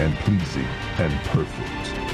and pleasing and perfect.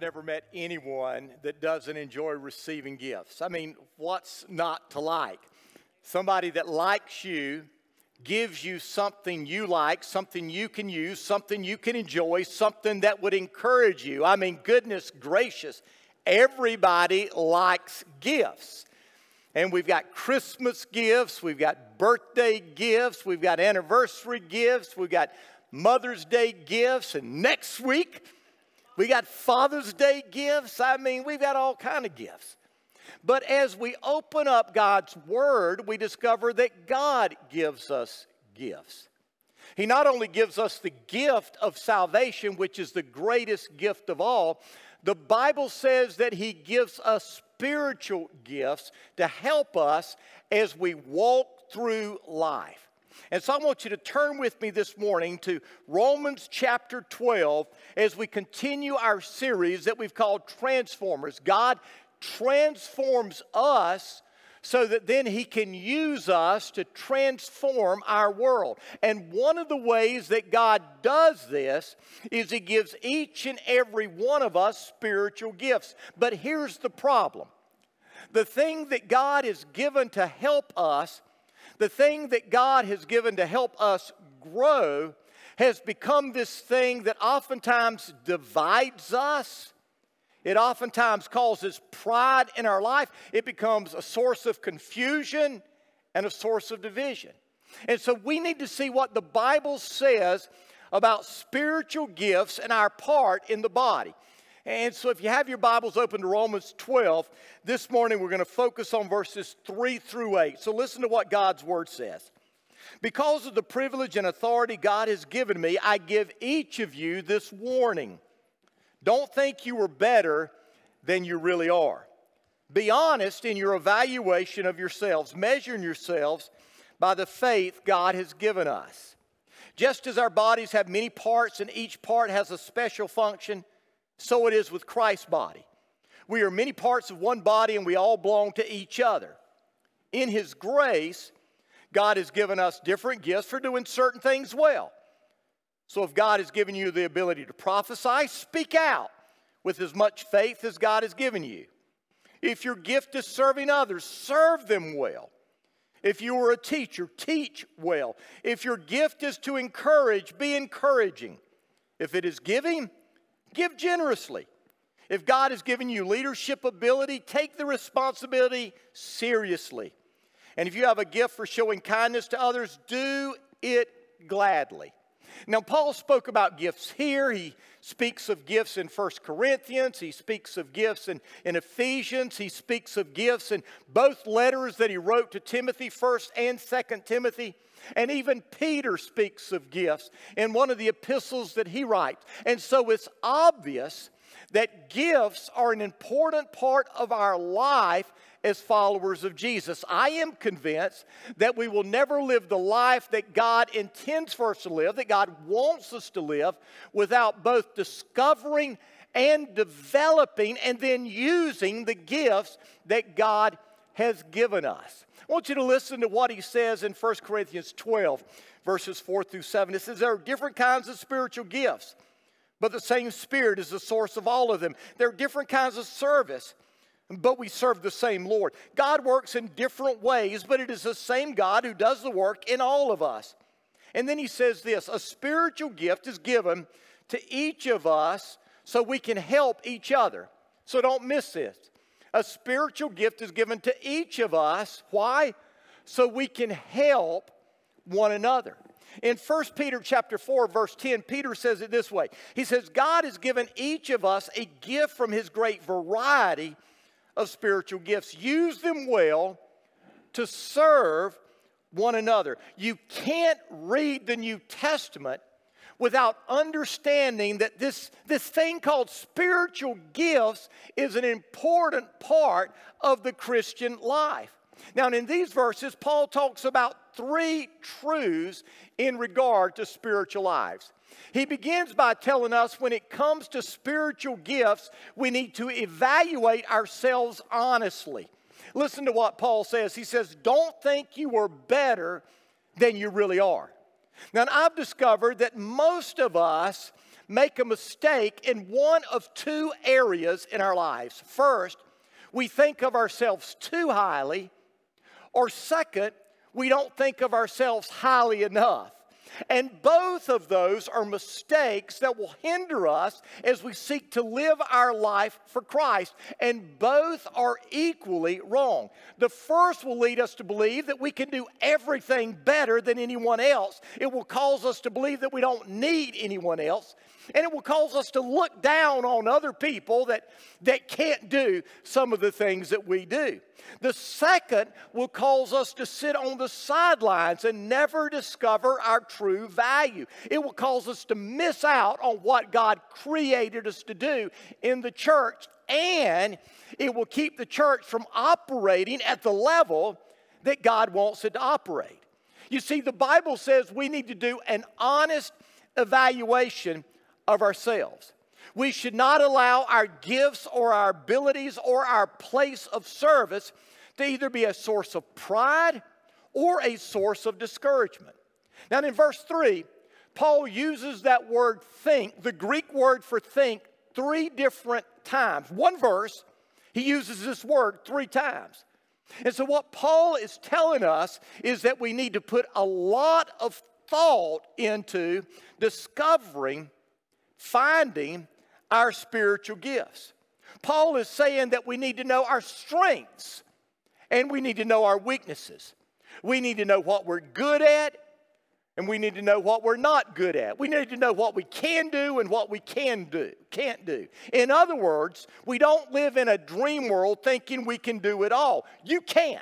Never met anyone that doesn't enjoy receiving gifts. I mean, what's not to like? Somebody that likes you gives you something you like, something you can use, something you can enjoy, something that would encourage you. I mean, goodness gracious, everybody likes gifts. And we've got Christmas gifts, we've got birthday gifts, we've got anniversary gifts, we've got Mother's Day gifts, and next week, we got Father's Day gifts. I mean, we've got all kind of gifts. But as we open up God's Word, we discover that God gives us gifts. He not only gives us the gift of salvation, which is the greatest gift of all, the Bible says that He gives us spiritual gifts to help us as we walk through life. And so I want you to turn with me this morning to Romans chapter 12 as we continue our series that we've called Transformers. God transforms us so that then He can use us to transform our world. And one of the ways that God does this is He gives each and every one of us spiritual gifts. But here's the problem the thing that God has given to help us the thing that God has given to help us grow has become this thing that oftentimes divides us. It oftentimes causes pride in our life. It becomes a source of confusion and a source of division. And so we need to see what the Bible says about spiritual gifts and our part in the body. And so, if you have your Bibles open to Romans 12, this morning we're going to focus on verses 3 through 8. So, listen to what God's Word says. Because of the privilege and authority God has given me, I give each of you this warning. Don't think you are better than you really are. Be honest in your evaluation of yourselves, measuring yourselves by the faith God has given us. Just as our bodies have many parts and each part has a special function, so it is with Christ's body. We are many parts of one body and we all belong to each other. In His grace, God has given us different gifts for doing certain things well. So if God has given you the ability to prophesy, speak out with as much faith as God has given you. If your gift is serving others, serve them well. If you are a teacher, teach well. If your gift is to encourage, be encouraging. If it is giving, Give generously. If God has given you leadership ability, take the responsibility seriously. And if you have a gift for showing kindness to others, do it gladly. Now, Paul spoke about gifts here. He speaks of gifts in 1 Corinthians. He speaks of gifts in, in Ephesians. He speaks of gifts in both letters that he wrote to Timothy, 1st and 2nd Timothy. And even Peter speaks of gifts in one of the epistles that he writes. And so it's obvious that gifts are an important part of our life as followers of Jesus. I am convinced that we will never live the life that God intends for us to live, that God wants us to live, without both discovering and developing and then using the gifts that God has given us. I want you to listen to what he says in 1 Corinthians 12, verses 4 through 7. It says, There are different kinds of spiritual gifts, but the same Spirit is the source of all of them. There are different kinds of service but we serve the same Lord. God works in different ways, but it is the same God who does the work in all of us. And then he says this a spiritual gift is given to each of us so we can help each other. So don't miss this. A spiritual gift is given to each of us. Why? So we can help one another. In 1 Peter chapter 4 verse 10, Peter says it this way. He says, "God has given each of us a gift from his great variety of spiritual gifts. Use them well to serve one another." You can't read the New Testament without understanding that this, this thing called spiritual gifts is an important part of the Christian life. Now, in these verses, Paul talks about three truths in regard to spiritual lives. He begins by telling us when it comes to spiritual gifts, we need to evaluate ourselves honestly. Listen to what Paul says. He says, Don't think you are better than you really are. Now, I've discovered that most of us make a mistake in one of two areas in our lives. First, we think of ourselves too highly, or second, we don't think of ourselves highly enough. And both of those are mistakes that will hinder us as we seek to live our life for Christ. And both are equally wrong. The first will lead us to believe that we can do everything better than anyone else, it will cause us to believe that we don't need anyone else. And it will cause us to look down on other people that, that can't do some of the things that we do. The second will cause us to sit on the sidelines and never discover our true value. It will cause us to miss out on what God created us to do in the church, and it will keep the church from operating at the level that God wants it to operate. You see, the Bible says we need to do an honest evaluation of ourselves. We should not allow our gifts or our abilities or our place of service to either be a source of pride or a source of discouragement. Now, in verse 3, Paul uses that word think, the Greek word for think, three different times. One verse, he uses this word three times. And so, what Paul is telling us is that we need to put a lot of thought into discovering finding our spiritual gifts. Paul is saying that we need to know our strengths and we need to know our weaknesses. We need to know what we're good at and we need to know what we're not good at. We need to know what we can do and what we can do, can't do. In other words, we don't live in a dream world thinking we can do it all. You can't.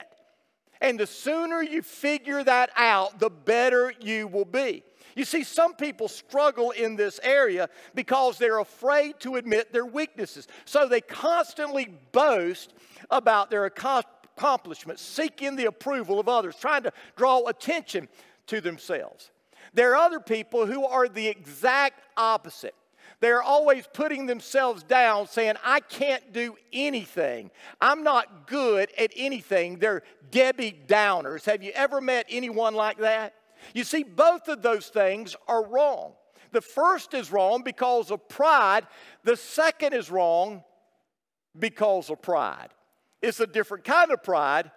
And the sooner you figure that out, the better you will be. You see, some people struggle in this area because they're afraid to admit their weaknesses. So they constantly boast about their accomplishments, seeking the approval of others, trying to draw attention to themselves. There are other people who are the exact opposite. They're always putting themselves down, saying, I can't do anything. I'm not good at anything. They're Debbie Downers. Have you ever met anyone like that? You see, both of those things are wrong. The first is wrong because of pride, the second is wrong because of pride. It's a different kind of pride,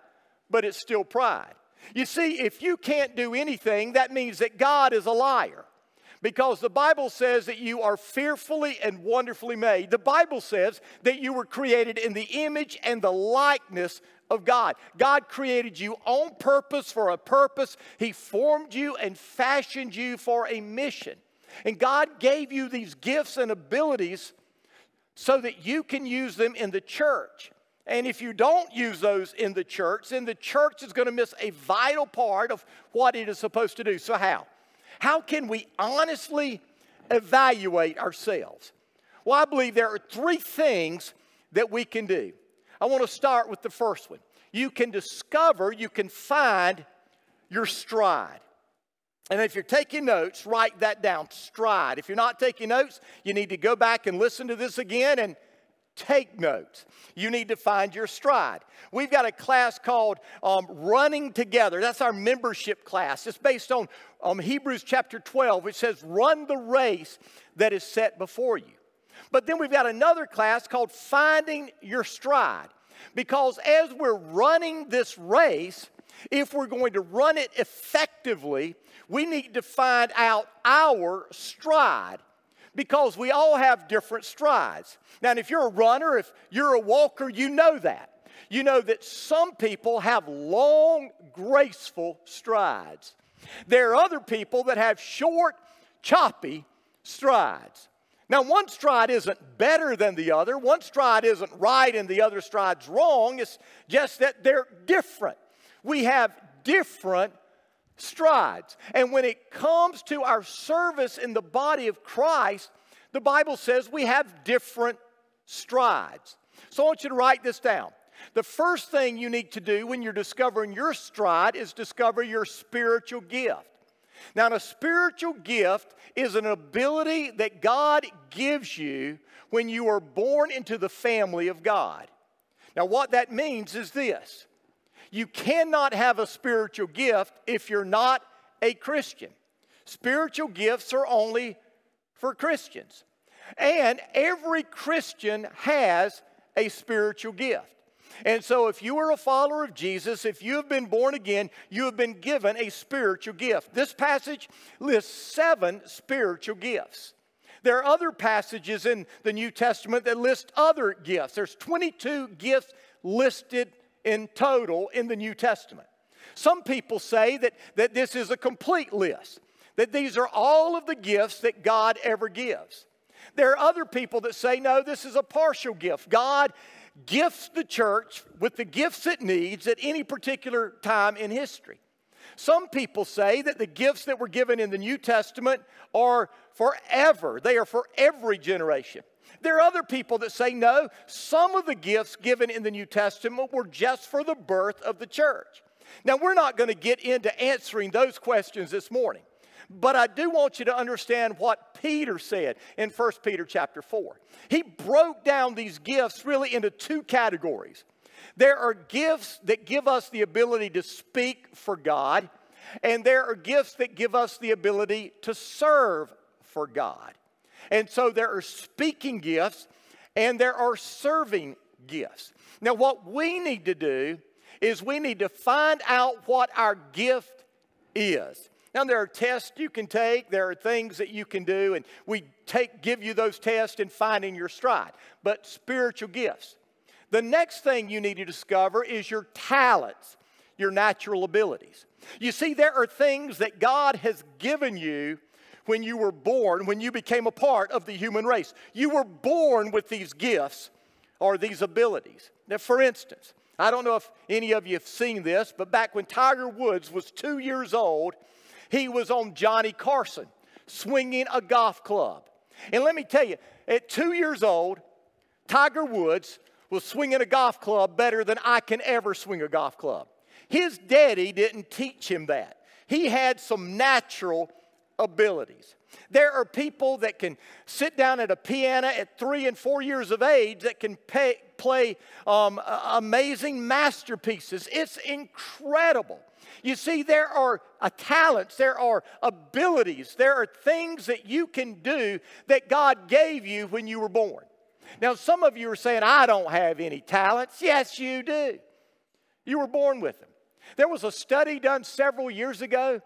but it's still pride. You see, if you can't do anything, that means that God is a liar. Because the Bible says that you are fearfully and wonderfully made. The Bible says that you were created in the image and the likeness of God. God created you on purpose for a purpose. He formed you and fashioned you for a mission. And God gave you these gifts and abilities so that you can use them in the church. And if you don't use those in the church, then the church is going to miss a vital part of what it is supposed to do. So, how? How can we honestly evaluate ourselves? Well, I believe there are three things that we can do. I want to start with the first one. You can discover, you can find your stride. And if you're taking notes, write that down stride. If you're not taking notes, you need to go back and listen to this again and take notes. You need to find your stride. We've got a class called um, Running Together. That's our membership class. It's based on um, Hebrews chapter 12, which says, Run the race that is set before you. But then we've got another class called Finding Your Stride. Because as we're running this race, if we're going to run it effectively, we need to find out our stride. Because we all have different strides. Now, if you're a runner, if you're a walker, you know that. You know that some people have long, graceful strides. There are other people that have short, choppy strides. Now, one stride isn't better than the other, one stride isn't right and the other stride's wrong. It's just that they're different. We have different strides. And when it comes to our service in the body of Christ, the Bible says we have different strides. So I want you to write this down. The first thing you need to do when you're discovering your stride is discover your spiritual gift. Now, a spiritual gift is an ability that God gives you when you are born into the family of God. Now, what that means is this you cannot have a spiritual gift if you're not a Christian. Spiritual gifts are only for Christians. And every Christian has a spiritual gift. And so, if you are a follower of Jesus, if you have been born again, you have been given a spiritual gift. This passage lists seven spiritual gifts. There are other passages in the New Testament that list other gifts. There's 22 gifts listed in total in the New Testament. Some people say that, that this is a complete list, that these are all of the gifts that God ever gives. There are other people that say, no, this is a partial gift. God gifts the church with the gifts it needs at any particular time in history. Some people say that the gifts that were given in the New Testament are forever, they are for every generation. There are other people that say, no, some of the gifts given in the New Testament were just for the birth of the church. Now, we're not going to get into answering those questions this morning. But I do want you to understand what Peter said in 1 Peter chapter 4. He broke down these gifts really into two categories. There are gifts that give us the ability to speak for God, and there are gifts that give us the ability to serve for God. And so there are speaking gifts and there are serving gifts. Now, what we need to do is we need to find out what our gift is. Now, there are tests you can take, there are things that you can do, and we take, give you those tests in finding your stride. But spiritual gifts. The next thing you need to discover is your talents, your natural abilities. You see, there are things that God has given you when you were born, when you became a part of the human race. You were born with these gifts or these abilities. Now, for instance, I don't know if any of you have seen this, but back when Tiger Woods was two years old, he was on Johnny Carson swinging a golf club. And let me tell you, at two years old, Tiger Woods was swinging a golf club better than I can ever swing a golf club. His daddy didn't teach him that. He had some natural abilities. There are people that can sit down at a piano at three and four years of age that can pay, play um, amazing masterpieces. It's incredible. You see, there are uh, talents, there are abilities, there are things that you can do that God gave you when you were born. Now, some of you are saying, I don't have any talents. Yes, you do. You were born with them. There was a study done several years ago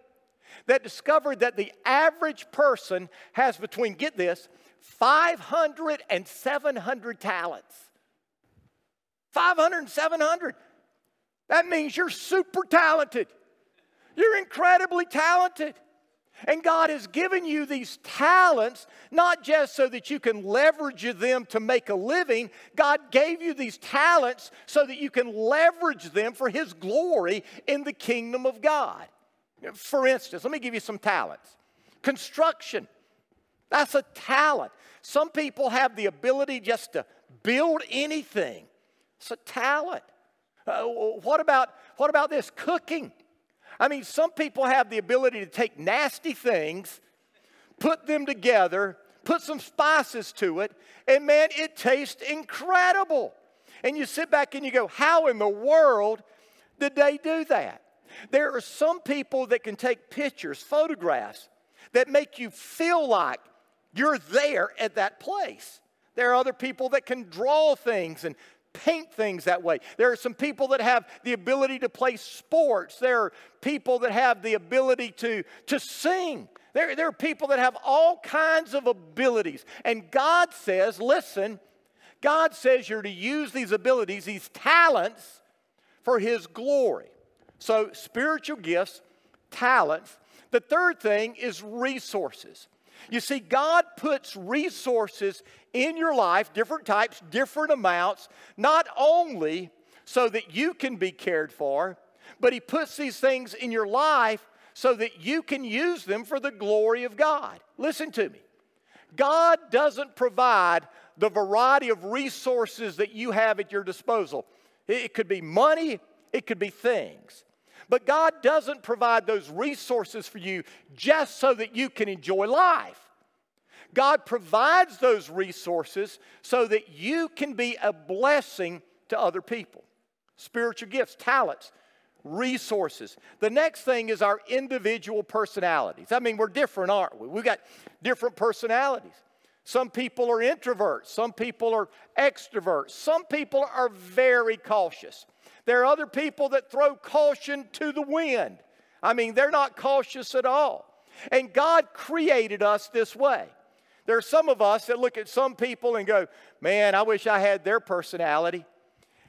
that discovered that the average person has between, get this, 500 and 700 talents. 500 and 700. That means you're super talented. You're incredibly talented. And God has given you these talents not just so that you can leverage them to make a living. God gave you these talents so that you can leverage them for His glory in the kingdom of God. For instance, let me give you some talents. Construction, that's a talent. Some people have the ability just to build anything, it's a talent. Uh, what, about, what about this? Cooking. I mean, some people have the ability to take nasty things, put them together, put some spices to it, and man, it tastes incredible. And you sit back and you go, How in the world did they do that? There are some people that can take pictures, photographs, that make you feel like you're there at that place. There are other people that can draw things and paint things that way. There are some people that have the ability to play sports. There are people that have the ability to, to sing. There, there are people that have all kinds of abilities. And God says, listen, God says you're to use these abilities, these talents, for His glory. So, spiritual gifts, talents. The third thing is resources. You see, God puts resources in your life, different types, different amounts, not only so that you can be cared for, but He puts these things in your life so that you can use them for the glory of God. Listen to me. God doesn't provide the variety of resources that you have at your disposal. It could be money, it could be things. But God doesn't provide those resources for you just so that you can enjoy life. God provides those resources so that you can be a blessing to other people. Spiritual gifts, talents, resources. The next thing is our individual personalities. I mean, we're different, aren't we? We've got different personalities. Some people are introverts, some people are extroverts, some people are very cautious. There are other people that throw caution to the wind. I mean, they're not cautious at all. And God created us this way. There are some of us that look at some people and go, Man, I wish I had their personality.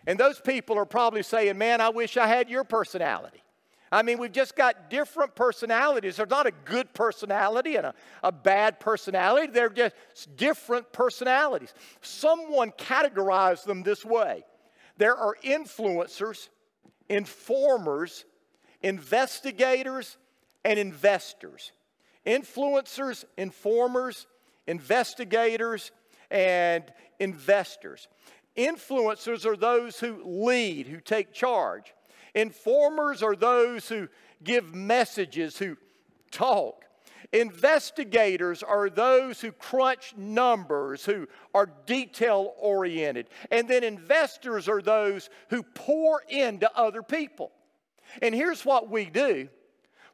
And those people are probably saying, Man, I wish I had your personality. I mean, we've just got different personalities. There's not a good personality and a, a bad personality, they're just different personalities. Someone categorized them this way there are influencers, informers, investigators, and investors. Influencers, informers, investigators, and investors. Influencers are those who lead, who take charge. Informers are those who give messages, who talk. Investigators are those who crunch numbers, who are detail oriented. And then investors are those who pour into other people. And here's what we do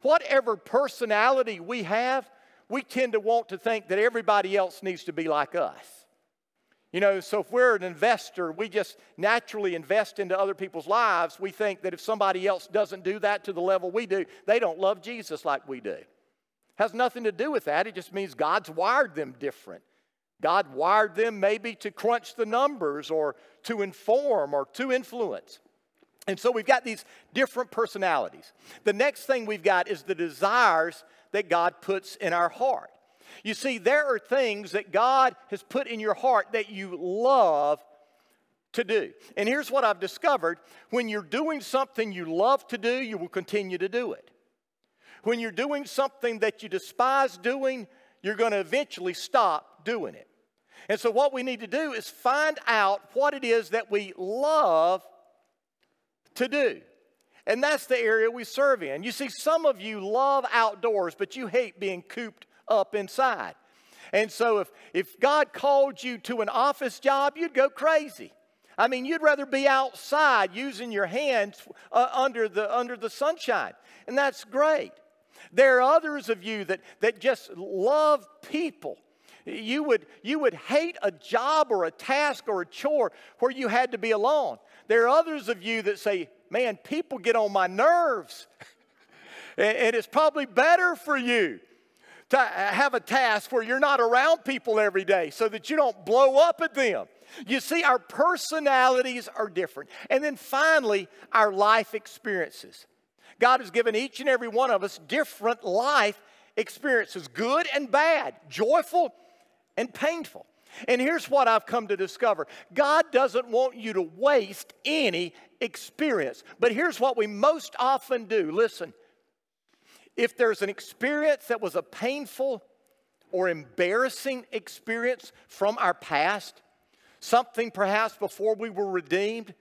whatever personality we have, we tend to want to think that everybody else needs to be like us. You know, so if we're an investor, we just naturally invest into other people's lives. We think that if somebody else doesn't do that to the level we do, they don't love Jesus like we do. Has nothing to do with that. It just means God's wired them different. God wired them maybe to crunch the numbers or to inform or to influence. And so we've got these different personalities. The next thing we've got is the desires that God puts in our heart. You see, there are things that God has put in your heart that you love to do. And here's what I've discovered when you're doing something you love to do, you will continue to do it. When you're doing something that you despise doing, you're going to eventually stop doing it. And so, what we need to do is find out what it is that we love to do. And that's the area we serve in. You see, some of you love outdoors, but you hate being cooped up inside. And so if, if God called you to an office job, you'd go crazy. I mean, you'd rather be outside using your hands uh, under, the, under the sunshine. And that's great. There are others of you that, that just love people. You would, you would hate a job or a task or a chore where you had to be alone. There are others of you that say, man, people get on my nerves. and it's probably better for you to have a task where you're not around people every day so that you don't blow up at them. You see, our personalities are different. And then finally, our life experiences. God has given each and every one of us different life experiences, good and bad, joyful and painful. And here's what I've come to discover God doesn't want you to waste any experience. But here's what we most often do listen, if there's an experience that was a painful or embarrassing experience from our past, something perhaps before we were redeemed,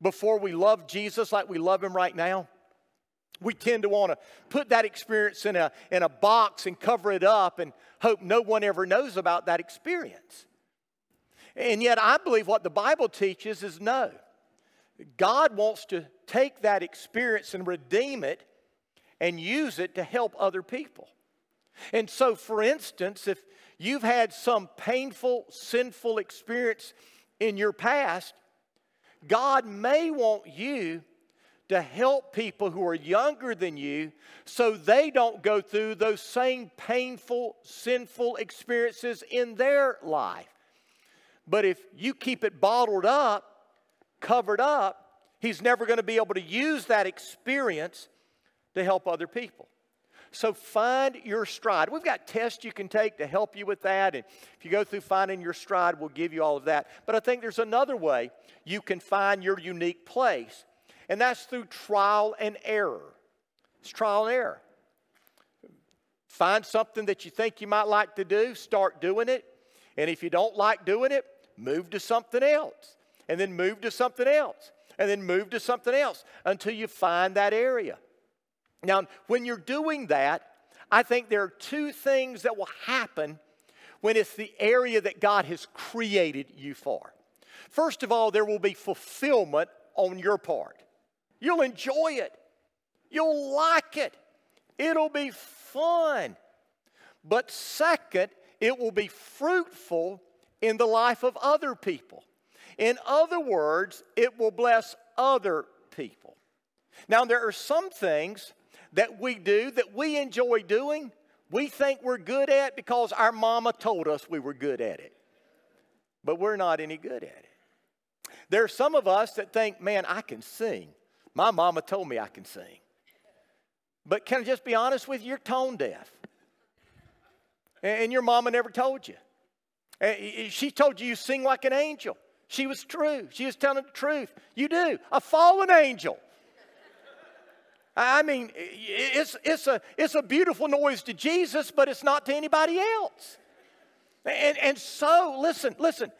before we loved Jesus like we love him right now, we tend to want to put that experience in a, in a box and cover it up and hope no one ever knows about that experience. And yet, I believe what the Bible teaches is no. God wants to take that experience and redeem it and use it to help other people. And so, for instance, if you've had some painful, sinful experience in your past, God may want you to help people who are younger than you so they don't go through those same painful, sinful experiences in their life. But if you keep it bottled up, covered up, he's never going to be able to use that experience to help other people. So find your stride. We've got tests you can take to help you with that. And if you go through finding your stride, we'll give you all of that. But I think there's another way you can find your unique place, and that's through trial and error. It's trial and error. Find something that you think you might like to do, start doing it. And if you don't like doing it, move to something else. And then move to something else. And then move to something else until you find that area. Now, when you're doing that, I think there are two things that will happen when it's the area that God has created you for. First of all, there will be fulfillment on your part. You'll enjoy it, you'll like it, it'll be fun. But second, it will be fruitful in the life of other people. In other words, it will bless other people. Now, there are some things that we do that we enjoy doing, we think we're good at because our mama told us we were good at it. But we're not any good at it. There are some of us that think, man, I can sing. My mama told me I can sing. But can I just be honest with you? You're tone deaf. And your mama never told you. She told you you sing like an angel. She was true. She was telling the truth. You do. A fallen angel. I mean, it's, it's, a, it's a beautiful noise to Jesus, but it's not to anybody else. And, and so, listen, listen,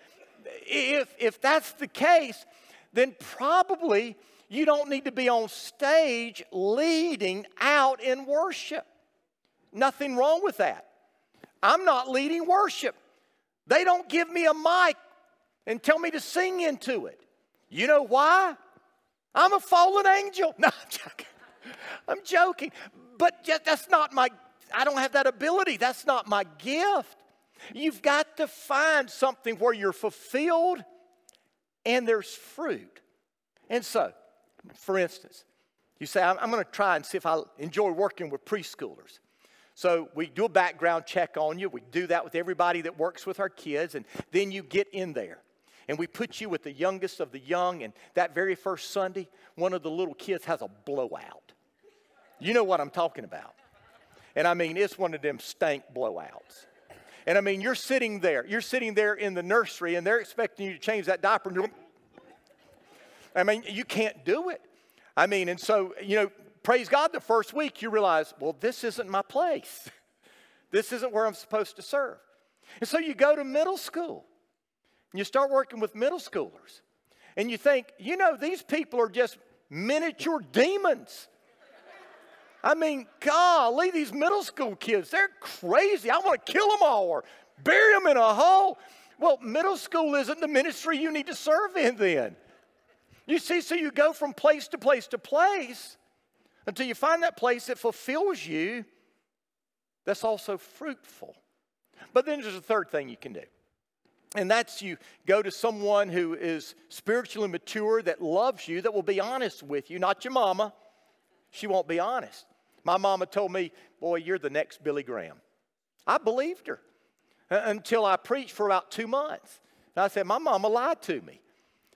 if, if that's the case, then probably you don't need to be on stage leading out in worship. Nothing wrong with that. I'm not leading worship. They don't give me a mic and tell me to sing into it. You know why? I'm a fallen angel. No, I'm joking. I'm joking. But that's not my, I don't have that ability. That's not my gift. You've got to find something where you're fulfilled and there's fruit. And so, for instance, you say, I'm, going to try and see if I enjoy working with preschoolers. So we do a background check on you. We do that with everybody that works with our kids, and then you get in there. And we put you with the youngest of the young, and that very first Sunday, one of the little kids has a blowout. You know what I'm talking about. And I mean, it's one of them stank blowouts. And I mean, you're sitting there, you're sitting there in the nursery, and they're expecting you to change that diaper. And you're, I mean, you can't do it. I mean, and so, you know, praise God, the first week you realize, well, this isn't my place. This isn't where I'm supposed to serve. And so you go to middle school, and you start working with middle schoolers, and you think, you know, these people are just miniature demons. I mean, golly, these middle school kids, they're crazy. I want to kill them all or bury them in a hole. Well, middle school isn't the ministry you need to serve in then. You see, so you go from place to place to place until you find that place that fulfills you that's also fruitful. But then there's a third thing you can do. And that's you go to someone who is spiritually mature, that loves you, that will be honest with you, not your mama. She won't be honest. My mama told me, Boy, you're the next Billy Graham. I believed her uh, until I preached for about two months. And I said, My mama lied to me.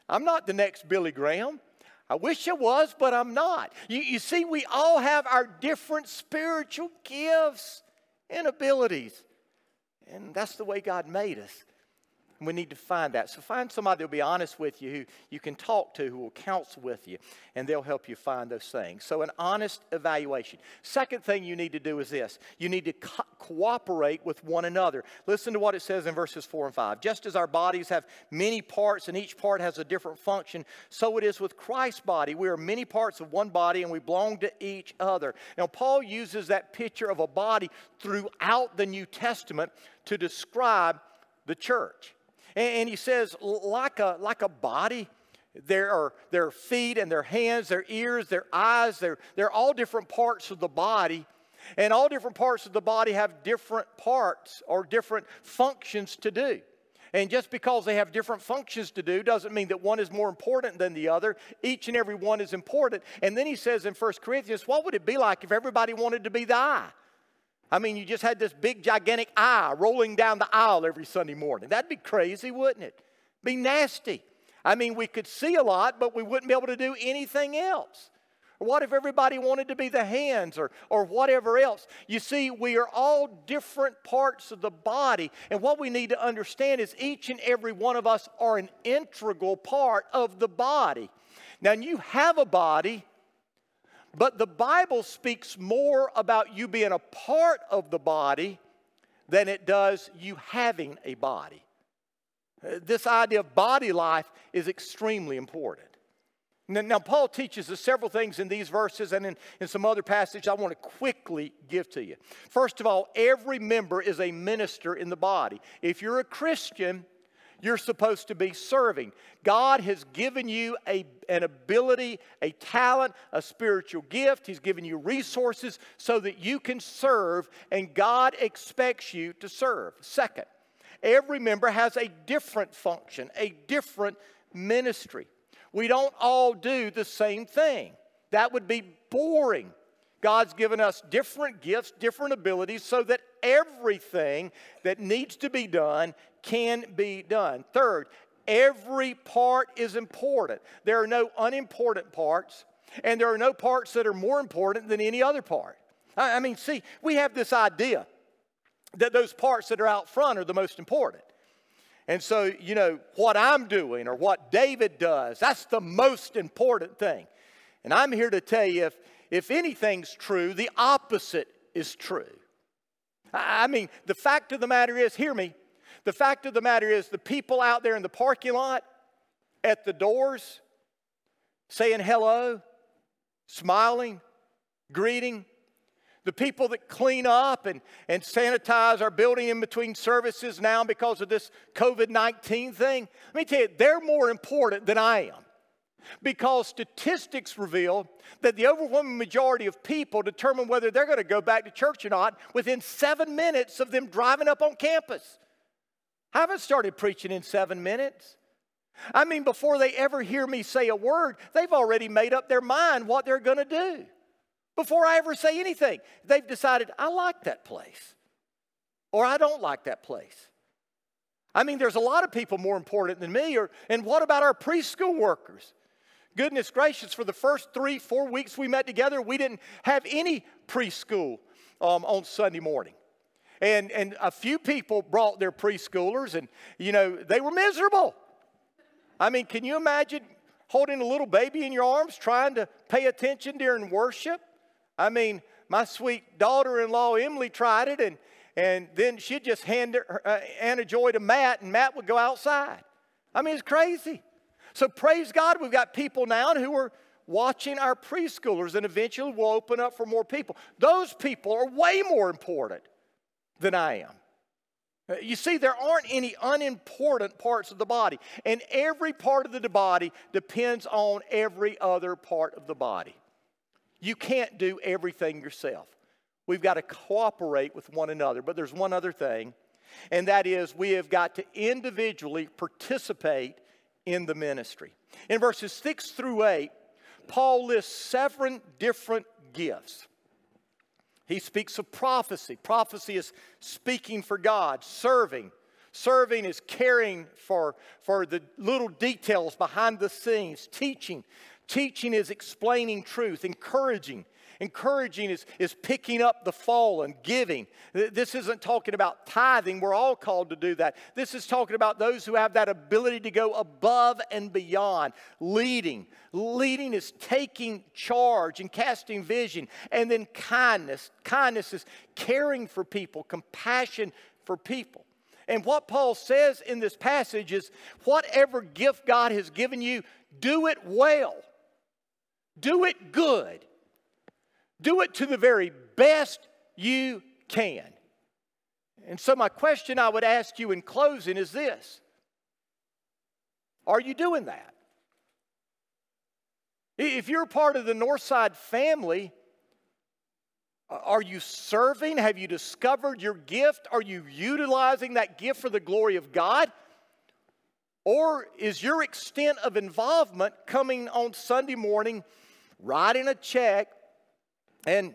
I'm not the next Billy Graham. I wish I was, but I'm not. You, you see, we all have our different spiritual gifts and abilities. And that's the way God made us. We need to find that. So find somebody that'll be honest with you, who you can talk to, who will counsel with you, and they'll help you find those things. So an honest evaluation. Second thing you need to do is this you need to co- cooperate with one another. Listen to what it says in verses 4 and 5. Just as our bodies have many parts and each part has a different function, so it is with Christ's body. We are many parts of one body and we belong to each other. Now, Paul uses that picture of a body throughout the New Testament to describe the church. And, he says, like a, like a body, there are their feet and their hands, their ears, their eyes, they're, they're all different parts of the body. And all different parts of the body have different parts or different functions to do. And just because they have different functions to do doesn't mean that one is more important than the other. Each and every one is important. And then he says in 1 Corinthians, what would it be like if everybody wanted to be the eye? I mean, you just had this big, gigantic eye rolling down the aisle every Sunday morning. That'd be crazy, wouldn't it? Be nasty. I mean, we could see a lot, but we wouldn't be able to do anything else. What if everybody wanted to be the hands or, or whatever else? You see, we are all different parts of the body. And what we need to understand is each and every one of us are an integral part of the body. Now, you have a body, but the Bible speaks more about you being a part of the body than it does you having a body. Uh, this idea of body life is extremely important. Now, Paul teaches us several things in these verses and in, in some other passages I want to quickly give to you. First of all, every member is a minister in the body. If you're a Christian, you're supposed to be serving. God has given you a, an ability, a talent, a spiritual gift. He's given you resources so that you can serve, and God expects you to serve. Second, every member has a different function, a different ministry. We don't all do the same thing. That would be boring. God's given us different gifts, different abilities, so that everything that needs to be done can be done. Third, every part is important. There are no unimportant parts, and there are no parts that are more important than any other part. I mean, see, we have this idea that those parts that are out front are the most important. And so, you know, what I'm doing or what David does, that's the most important thing. And I'm here to tell you if, if anything's true, the opposite is true. I mean, the fact of the matter is, hear me, the fact of the matter is, the people out there in the parking lot, at the doors, saying hello, smiling, greeting, the people that clean up and, and sanitize our building in between services now because of this COVID 19 thing, let me tell you, they're more important than I am. Because statistics reveal that the overwhelming majority of people determine whether they're going to go back to church or not within seven minutes of them driving up on campus. I haven't started preaching in seven minutes. I mean, before they ever hear me say a word, they've already made up their mind what they're going to do. Before I ever say anything, they've decided, I like that place, or I don't like that place. I mean, there's a lot of people more important than me. Or, and what about our preschool workers? Goodness gracious, for the first three, four weeks we met together, we didn't have any preschool um, on Sunday morning. And, and a few people brought their preschoolers, and, you know, they were miserable. I mean, can you imagine holding a little baby in your arms, trying to pay attention during worship? I mean, my sweet daughter in law, Emily, tried it, and, and then she'd just hand her, uh, Anna Joy to Matt, and Matt would go outside. I mean, it's crazy. So praise God, we've got people now who are watching our preschoolers, and eventually we'll open up for more people. Those people are way more important than I am. Uh, you see, there aren't any unimportant parts of the body, and every part of the body depends on every other part of the body. You can't do everything yourself. We've got to cooperate with one another. But there's one other thing, and that is we have got to individually participate in the ministry. In verses 6 through 8, Paul lists seven different gifts. He speaks of prophecy. Prophecy is speaking for God, serving. Serving is caring for, for the little details behind the scenes, teaching. Teaching is explaining truth, encouraging Encouraging is, is picking up the fallen, giving. This isn't talking about tithing. We're all called to do that. This is talking about those who have that ability to go above and beyond. Leading. Leading is taking charge and casting vision. And then kindness. Kindness is caring for people, compassion for people. And what Paul says in this passage is whatever gift God has given you, do it well. Do it good. Do it to the very best you can. And so, my question I would ask you in closing is this Are you doing that? If you're part of the Northside family, are you serving? Have you discovered your gift? Are you utilizing that gift for the glory of God? Or is your extent of involvement coming on Sunday morning, writing a check, and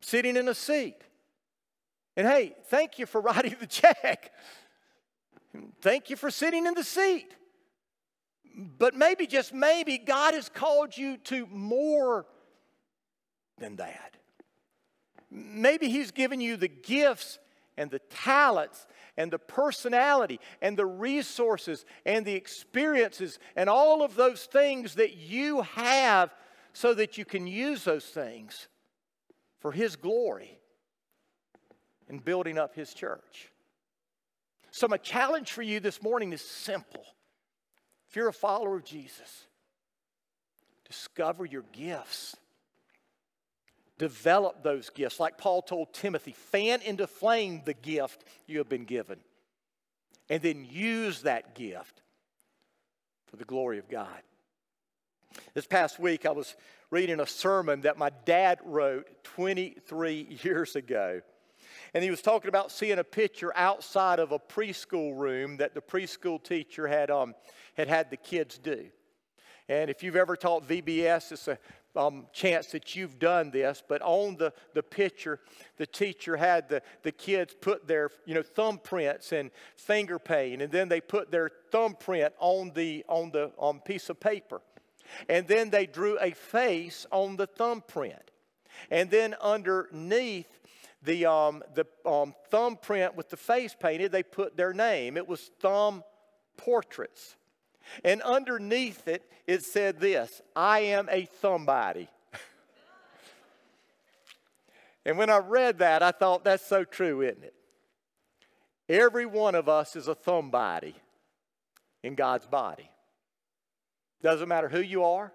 sitting in a seat? And hey, thank you for writing the check. Thank you for sitting in the seat. But maybe, just maybe, God has called you to more than that. Maybe He's given you the gifts and the talents and the personality and the resources and the experiences and all of those things that you have so that you can use those things for His glory and building up His church. So, my challenge for you this morning is simple. If you're a follower of Jesus, discover your gifts. Develop those gifts. Like Paul told Timothy, fan into flame the gift you have been given. And then use that gift for the glory of God. This past week, I was reading a sermon that my dad wrote 23 years ago. And he was talking about seeing a picture outside of a preschool room that the preschool teacher had, um, had had the kids do. And if you've ever taught VBS, it's a um, chance that you've done this, but on the, the picture, the teacher had the, the kids put their you know thumbprints and finger paint, and then they put their thumbprint on the on the on piece of paper, and then they drew a face on the thumbprint, and then underneath the um, the um, thumbprint with the face painted, they put their name. It was thumb portraits. And underneath it, it said this I am a somebody. and when I read that, I thought that's so true, isn't it? Every one of us is a somebody in God's body. Doesn't matter who you are,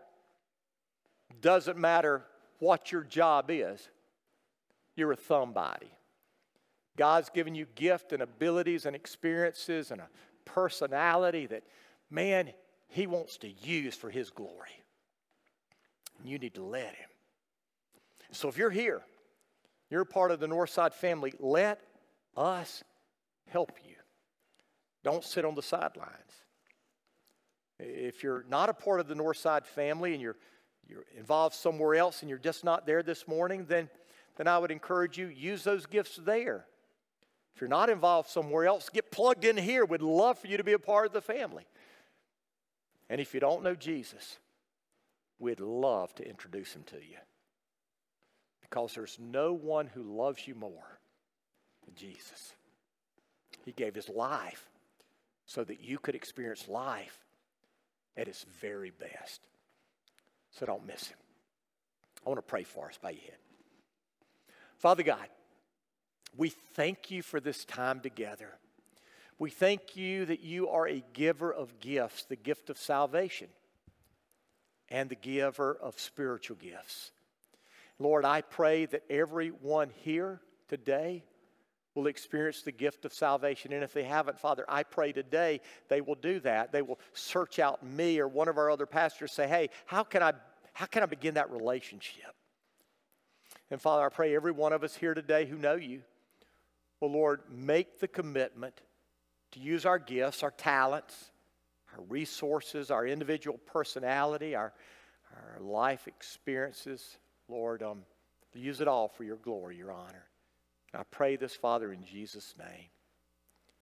doesn't matter what your job is, you're a somebody. God's given you gift and abilities and experiences and a personality that man, he wants to use for his glory. You need to let him. So if you're here, you're part of the Northside family, let us help you. Don't sit on the sidelines. If you're not a part of the Northside family and you're, you're involved somewhere else and you're just not there this morning, then, then I would encourage you, use those gifts there. If you're not involved somewhere else, get plugged in here. We'd love for you to be a part of the family. And if you don't know Jesus, we'd love to introduce him to you. Because there's no one who loves you more than Jesus. He gave his life so that you could experience life at its very best. So don't miss him. I want to pray for us. by your head. Father God, we thank you for this time together. We thank you that you are a giver of gifts, the gift of salvation, and the giver of spiritual gifts. Lord, I pray that everyone here today will experience the gift of salvation. And if they haven't, Father, I pray today they will do that. They will search out me or one of our other pastors, say, hey, how can I, how can I begin that relationship? And Father, I pray every one of us here today who know you will, Lord, make the commitment to use our gifts, our talents, our resources, our individual personality, our, our life experiences. Lord, um, use it all for your glory, your honor. I pray this, Father, in Jesus' name.